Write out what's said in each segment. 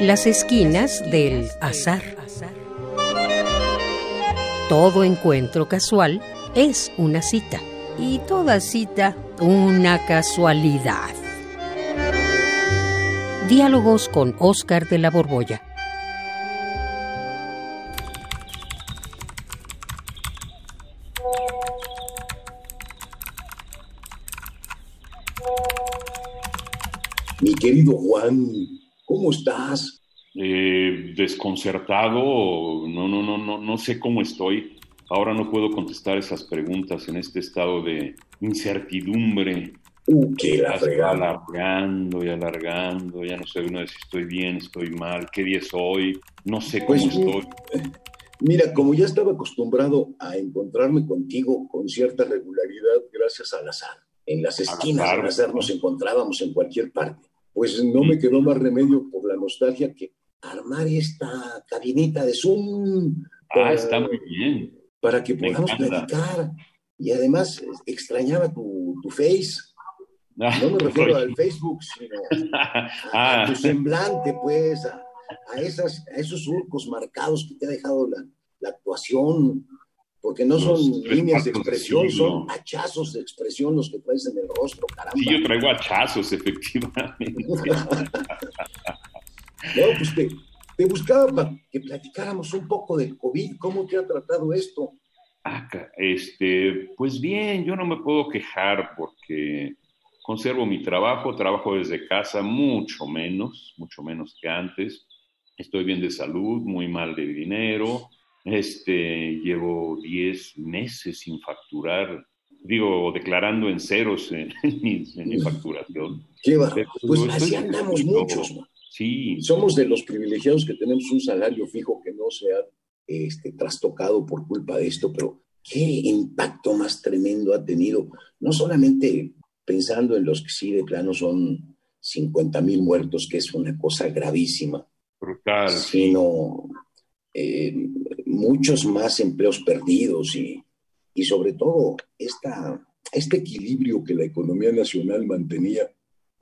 Las esquinas del azar. Todo encuentro casual es una cita y toda cita una casualidad. Diálogos con Oscar de la Borbolla. Mi querido Juan, ¿cómo estás? Eh, desconcertado, no, no, no, no, no sé cómo estoy. Ahora no puedo contestar esas preguntas en este estado de incertidumbre. Uh, qué la Alargando y alargando, ya no sé uno si estoy bien, estoy mal, qué día es hoy, no sé cómo Pues, estoy. Mira, como ya estaba acostumbrado a encontrarme contigo con cierta regularidad gracias al azar. En las esquinas azar, del azar nos encontrábamos en cualquier parte. Pues no me quedó más remedio por la nostalgia que armar esta cabinita de Zoom Ah, para- está muy bien. para que podamos platicar. Y además extrañaba tu, tu face. Ah, No me refiero al Facebook, sino a, Ah. a tu semblante, pues, a, a esas, a esos surcos marcados que te ha dejado la, la actuación, porque no son líneas de expresión, son hachazos de expresión los que traes en el rostro, caramba. Sí, yo traigo hachazos, efectivamente. No, pues te, te buscaba para que platicáramos un poco del COVID, cómo te ha tratado esto. Ah, este, pues bien, yo no me puedo quejar porque conservo mi trabajo, trabajo desde casa mucho menos, mucho menos que antes. Estoy bien de salud, muy mal de dinero. Este, llevo 10 meses sin facturar, digo, declarando en ceros en, mi, en mi facturación. Qué va- Pero, Pues así andamos muchos, man. Sí, Somos de los privilegiados que tenemos un salario fijo que no se ha este, trastocado por culpa de esto, pero qué impacto más tremendo ha tenido, no solamente pensando en los que sí de plano son 50 mil muertos, que es una cosa gravísima, brutal. sino eh, muchos más empleos perdidos y, y sobre todo esta, este equilibrio que la economía nacional mantenía,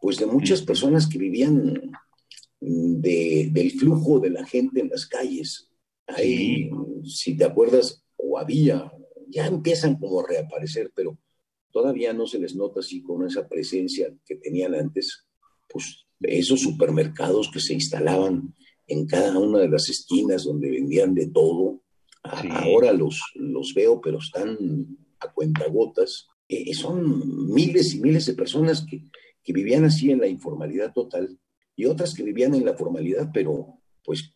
pues de muchas personas que vivían de- del flujo de la gente en las calles. Ahí, si te acuerdas, o había, ya empiezan como a reaparecer, pero todavía no se les nota así con esa presencia que tenían antes, pues esos supermercados que se instalaban en cada una de las esquinas donde vendían de todo. Sí. Ahora los, los veo, pero están a cuentagotas. Eh, son miles y miles de personas que, que vivían así en la informalidad total y otras que vivían en la formalidad, pero pues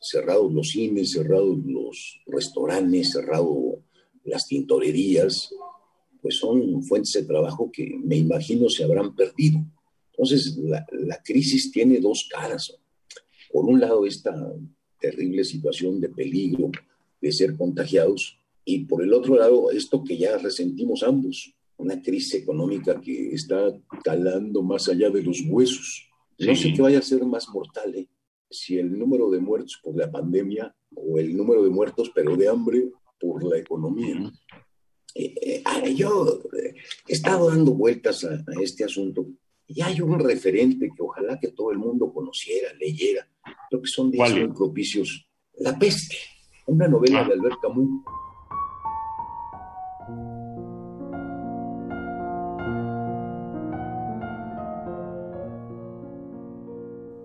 cerrados los cines, cerrados los restaurantes, cerrado las tintorerías, pues son fuentes de trabajo que me imagino se habrán perdido. Entonces, la, la crisis tiene dos caras. Por un lado, esta terrible situación de peligro de ser contagiados y por el otro lado, esto que ya resentimos ambos, una crisis económica que está calando más allá de los huesos. No sé qué vaya a ser más mortal, ¿eh? si el número de muertos por la pandemia o el número de muertos, pero de hambre, por la economía. Eh, eh, yo eh, he estado dando vueltas a, a este asunto y hay un referente que ojalá que todo el mundo conociera, leyera. Creo que son días muy propicios. La peste, una novela Ah. de Albert Camus.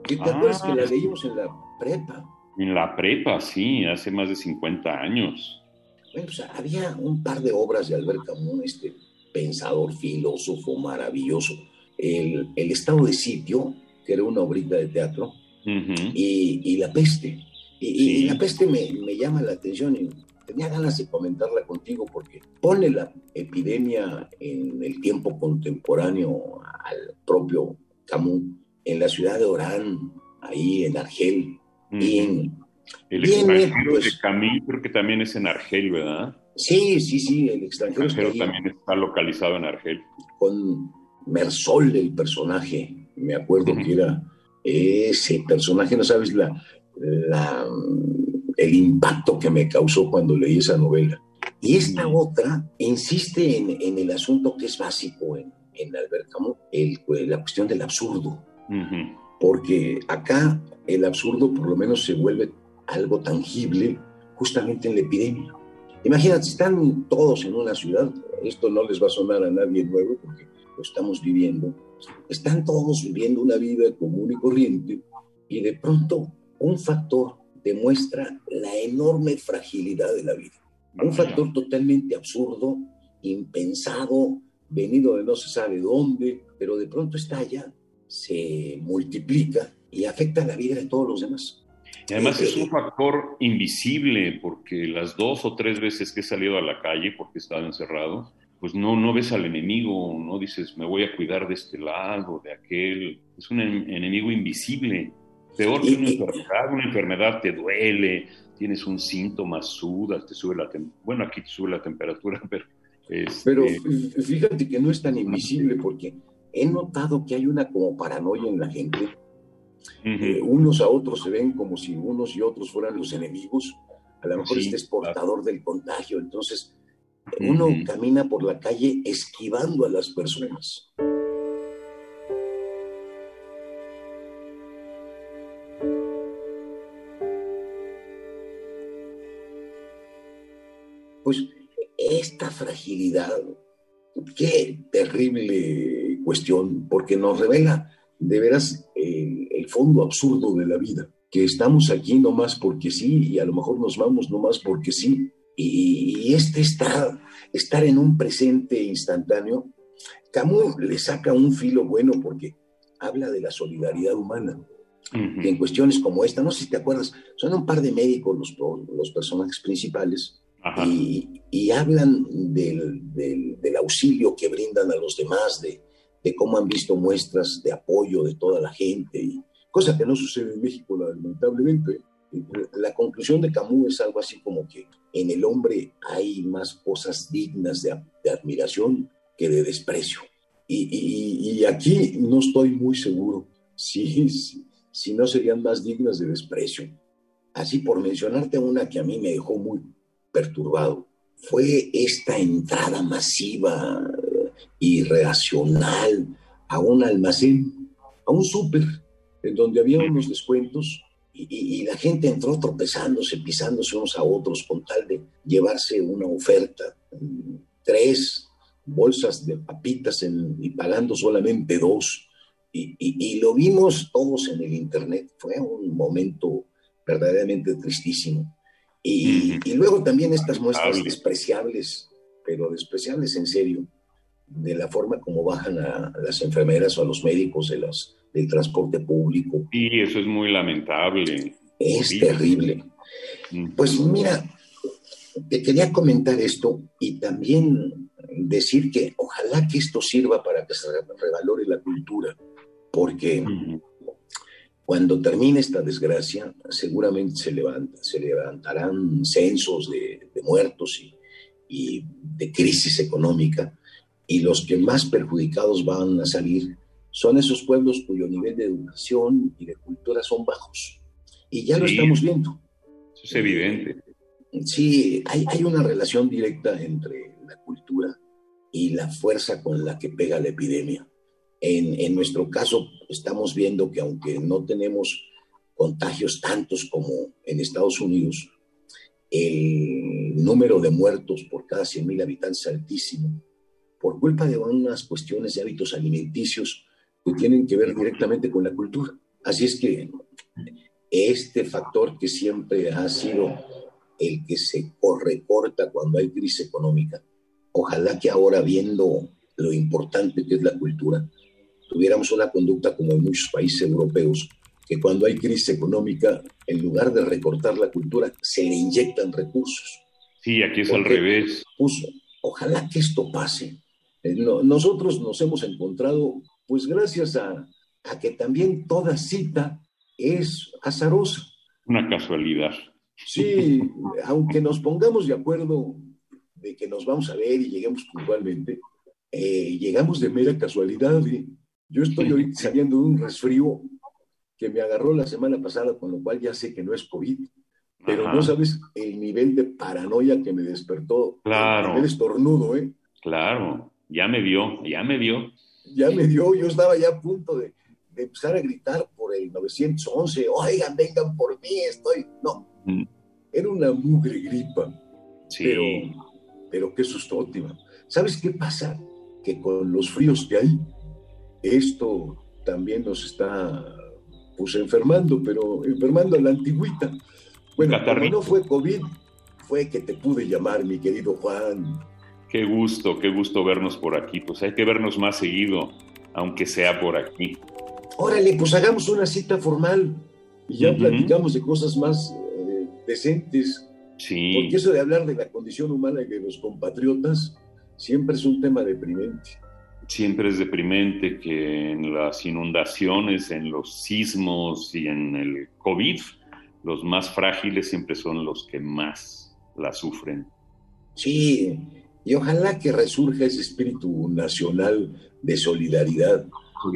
¿Y te Ah. acuerdas que la leímos en la prepa? En la prepa, sí, hace más de 50 años. Bueno, pues había un par de obras de Albert Camus, este pensador, filósofo maravilloso. El, el estado de sitio, que era una obrita de teatro, y, y La peste. Y. La peste me, me llama la atención y tenía ganas de comentarla contigo porque pone la epidemia en el tiempo contemporáneo al propio Camus, en la ciudad de Orán, ahí en Argel. Y Ujú. El extranjero pues- de Camille creo que también es en Argel, ¿verdad? sí, sí, sí, el El extranjero está extranjero también está localizado en Argel. con Mersol, el personaje. Me acuerdo que era ese personaje, no sabes la, la- el impacto que me causó cuando leí esa novela. Y esta otra insiste en, en el asunto que es básico en, en Albert Camus, el- la cuestión del absurdo. Porque acá el absurdo por lo menos se vuelve algo tangible justamente en la epidemia. Imagínate, están todos en una ciudad, esto no les va a sonar a nadie nuevo porque lo estamos viviendo, están todos viviendo una vida común y corriente y de pronto un factor demuestra la enorme fragilidad de la vida. Un factor totalmente absurdo, impensado, venido de no se sabe dónde, pero de pronto está allá, se multiplica y afecta la vida de todos los demás. Y además es un factor invisible, porque las dos o tres veces que he salido a la calle, porque estaba encerrado, pues no, no ves al enemigo, no dices, me voy a cuidar de este lado, de aquel. Es un enemigo invisible. Peor que una enfermedad, una enfermedad te duele, tienes un síntoma, sudas, te sube la bueno, aquí te sube la temperatura, pero... Este pero fíjate que no es tan invisible porque he notado que hay una como paranoia en la gente. Eh, unos a otros se ven como si unos y otros fueran los enemigos. A lo mejor este es portador del contagio. Entonces, uno camina por la calle esquivando a las personas. Pues esta fragilidad, qué terrible cuestión, porque nos revela de veras el, fondo absurdo de la vida, que estamos aquí nomás porque sí y a lo mejor nos vamos nomás porque sí. Y, este está, estar en un presente instantáneo, Camus le saca un filo bueno porque habla de la solidaridad humana. en cuestiones como esta, no sé si te acuerdas, son un par de médicos los, los personajes principales, y, hablan del, del, auxilio que brindan a los demás, de, de, cómo han visto muestras de apoyo de toda la gente, y, cosa que no sucede en México lamentablemente. La conclusión de Camus es algo así como que en el hombre hay más cosas dignas de, admiración que de desprecio. Y, aquí no estoy muy seguro si, si, no serían más dignas de desprecio. Así por mencionarte una que a mí me dejó muy, perturbado fue esta entrada masiva y reaccional a un almacén, a un súper, en donde había unos descuentos y, la gente entró tropezándose, pisándose unos a otros con tal de llevarse una oferta, tres bolsas de papitas y pagando solamente dos. Y, y, lo vimos todos en el Internet. Fue un momento verdaderamente tristísimo. Y, luego también estas muestras despreciables, pero despreciables en serio, de la forma como bajan a, las enfermeras o a los médicos de las, del transporte público. Sí, eso es muy lamentable. Es terrible. Pues mira, te quería comentar esto y también decir que ojalá que esto sirva para que se revalore la cultura, porque cuando termine esta desgracia, seguramente se, levanta, se levantarán censos de, muertos y, y, de crisis económica, y los que más perjudicados van a salir son esos pueblos cuyo nivel de educación y de cultura son bajos. Y ya lo estamos viendo. Eso es evidente. Sí, hay, hay una relación directa entre la cultura y la fuerza con la que pega la epidemia. En, nuestro caso, estamos viendo que aunque no tenemos contagios tantos como en Estados Unidos, el número de muertos por cada 100.000 habitantes es altísimo, por culpa de unas cuestiones de hábitos alimenticios que tienen que ver directamente con la cultura. Así es que este factor que siempre ha sido el que se recorta cuando hay crisis económica, ojalá que ahora viendo lo importante que es la cultura, tuviéramos una conducta como en muchos países europeos, que cuando hay crisis económica, en lugar de recortar la cultura, se le inyectan recursos. Sí, aquí es al revés. ojalá que esto pase. Eh, nosotros nos hemos encontrado, pues gracias a, a que también toda cita es azarosa. Una casualidad. Sí, aunque nos pongamos de acuerdo de que nos vamos a ver y lleguemos puntualmente, eh, llegamos de mera casualidad. ¿eh? Yo estoy hoy saliendo de un resfrío que me agarró la semana pasada, con lo cual ya sé que no es COVID, pero no sabes el nivel de paranoia que me despertó. Claro. El estornudo, ¿eh? Claro, ya me dio, ya me dio. Ya me dio, yo estaba ya a punto de, empezar a gritar por el 911, oigan, vengan por mí, estoy... No, mm. era una mugre gripa. Sí. Pero, pero qué susto, ¿Sabes qué pasa? Que con los fríos que hay, esto también nos está pues enfermando, pero enfermando a la antigüita. Bueno, como no fue COVID, fue que te pude llamar, mi querido Juan. Qué gusto, qué gusto vernos por aquí. Pues hay que vernos más seguido, aunque sea por aquí. Órale, pues hagamos una cita formal y ya platicamos de cosas más eh, decentes. Sí. Porque eso de hablar de la condición humana de los compatriotas siempre es un tema deprimente siempre es deprimente que en las inundaciones, en los sismos y en el COVID, los más frágiles siempre son los que más la sufren. Sí, y ojalá que resurja ese espíritu nacional de solidaridad,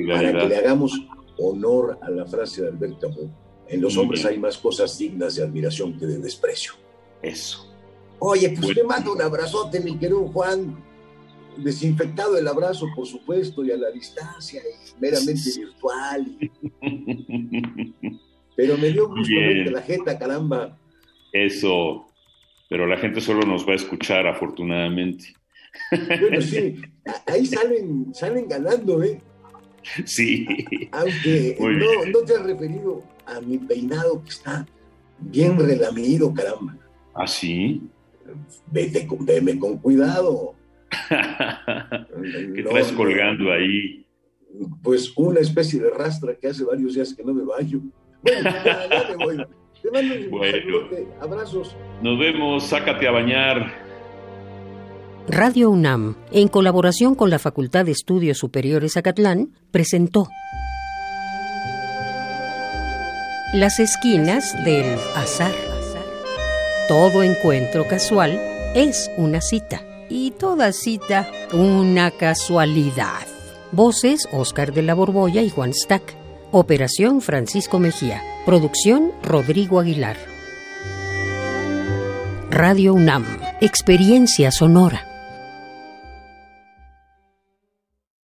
para que le hagamos honor a la frase de Albert Camus. En los hombres hay más cosas dignas de admiración que de desprecio. Eso. Oye, pues te mando un abrazote, mi querido Juan desinfectado el abrazo, por supuesto, y a la distancia, y meramente virtual. Pero me dio gusto ver la gente, caramba. Eso, pero la gente solo nos va a escuchar, afortunadamente. Bueno, sí, ahí salen, salen ganando, ¿eh? Sí. Aunque no, no, te has referido a mi peinado que está bien relamido, caramba. ¿Ah, sí? Vete, veme con cuidado. ¿Qué traes colgando ahí? Pues una especie de rastra que hace varios días que no me baño. Bueno, ya, me voy. Te mando un bueno, abrazos. Nos vemos, sácate a bañar. Radio UNAM, en colaboración con la Facultad de Estudios Superiores Acatlán, presentó Las esquinas del azar. Todo encuentro casual es una cita y toda cita una casualidad. Voces Oscar de la Borbolla y Juan Stack. Operación Francisco Mejía. Producción Rodrigo Aguilar. Radio UNAM. Experiencia sonora.